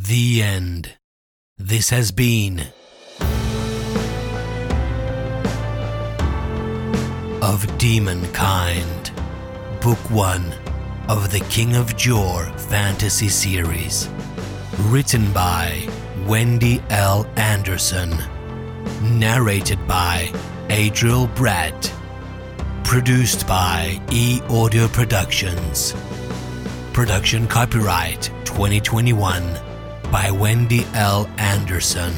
The end. This has been. Of Demonkind, Book 1 of the King of Jor fantasy series. Written by Wendy L. Anderson. Narrated by Adriel Brett. Produced by E Audio Productions. Production copyright 2021 by Wendy L. Anderson.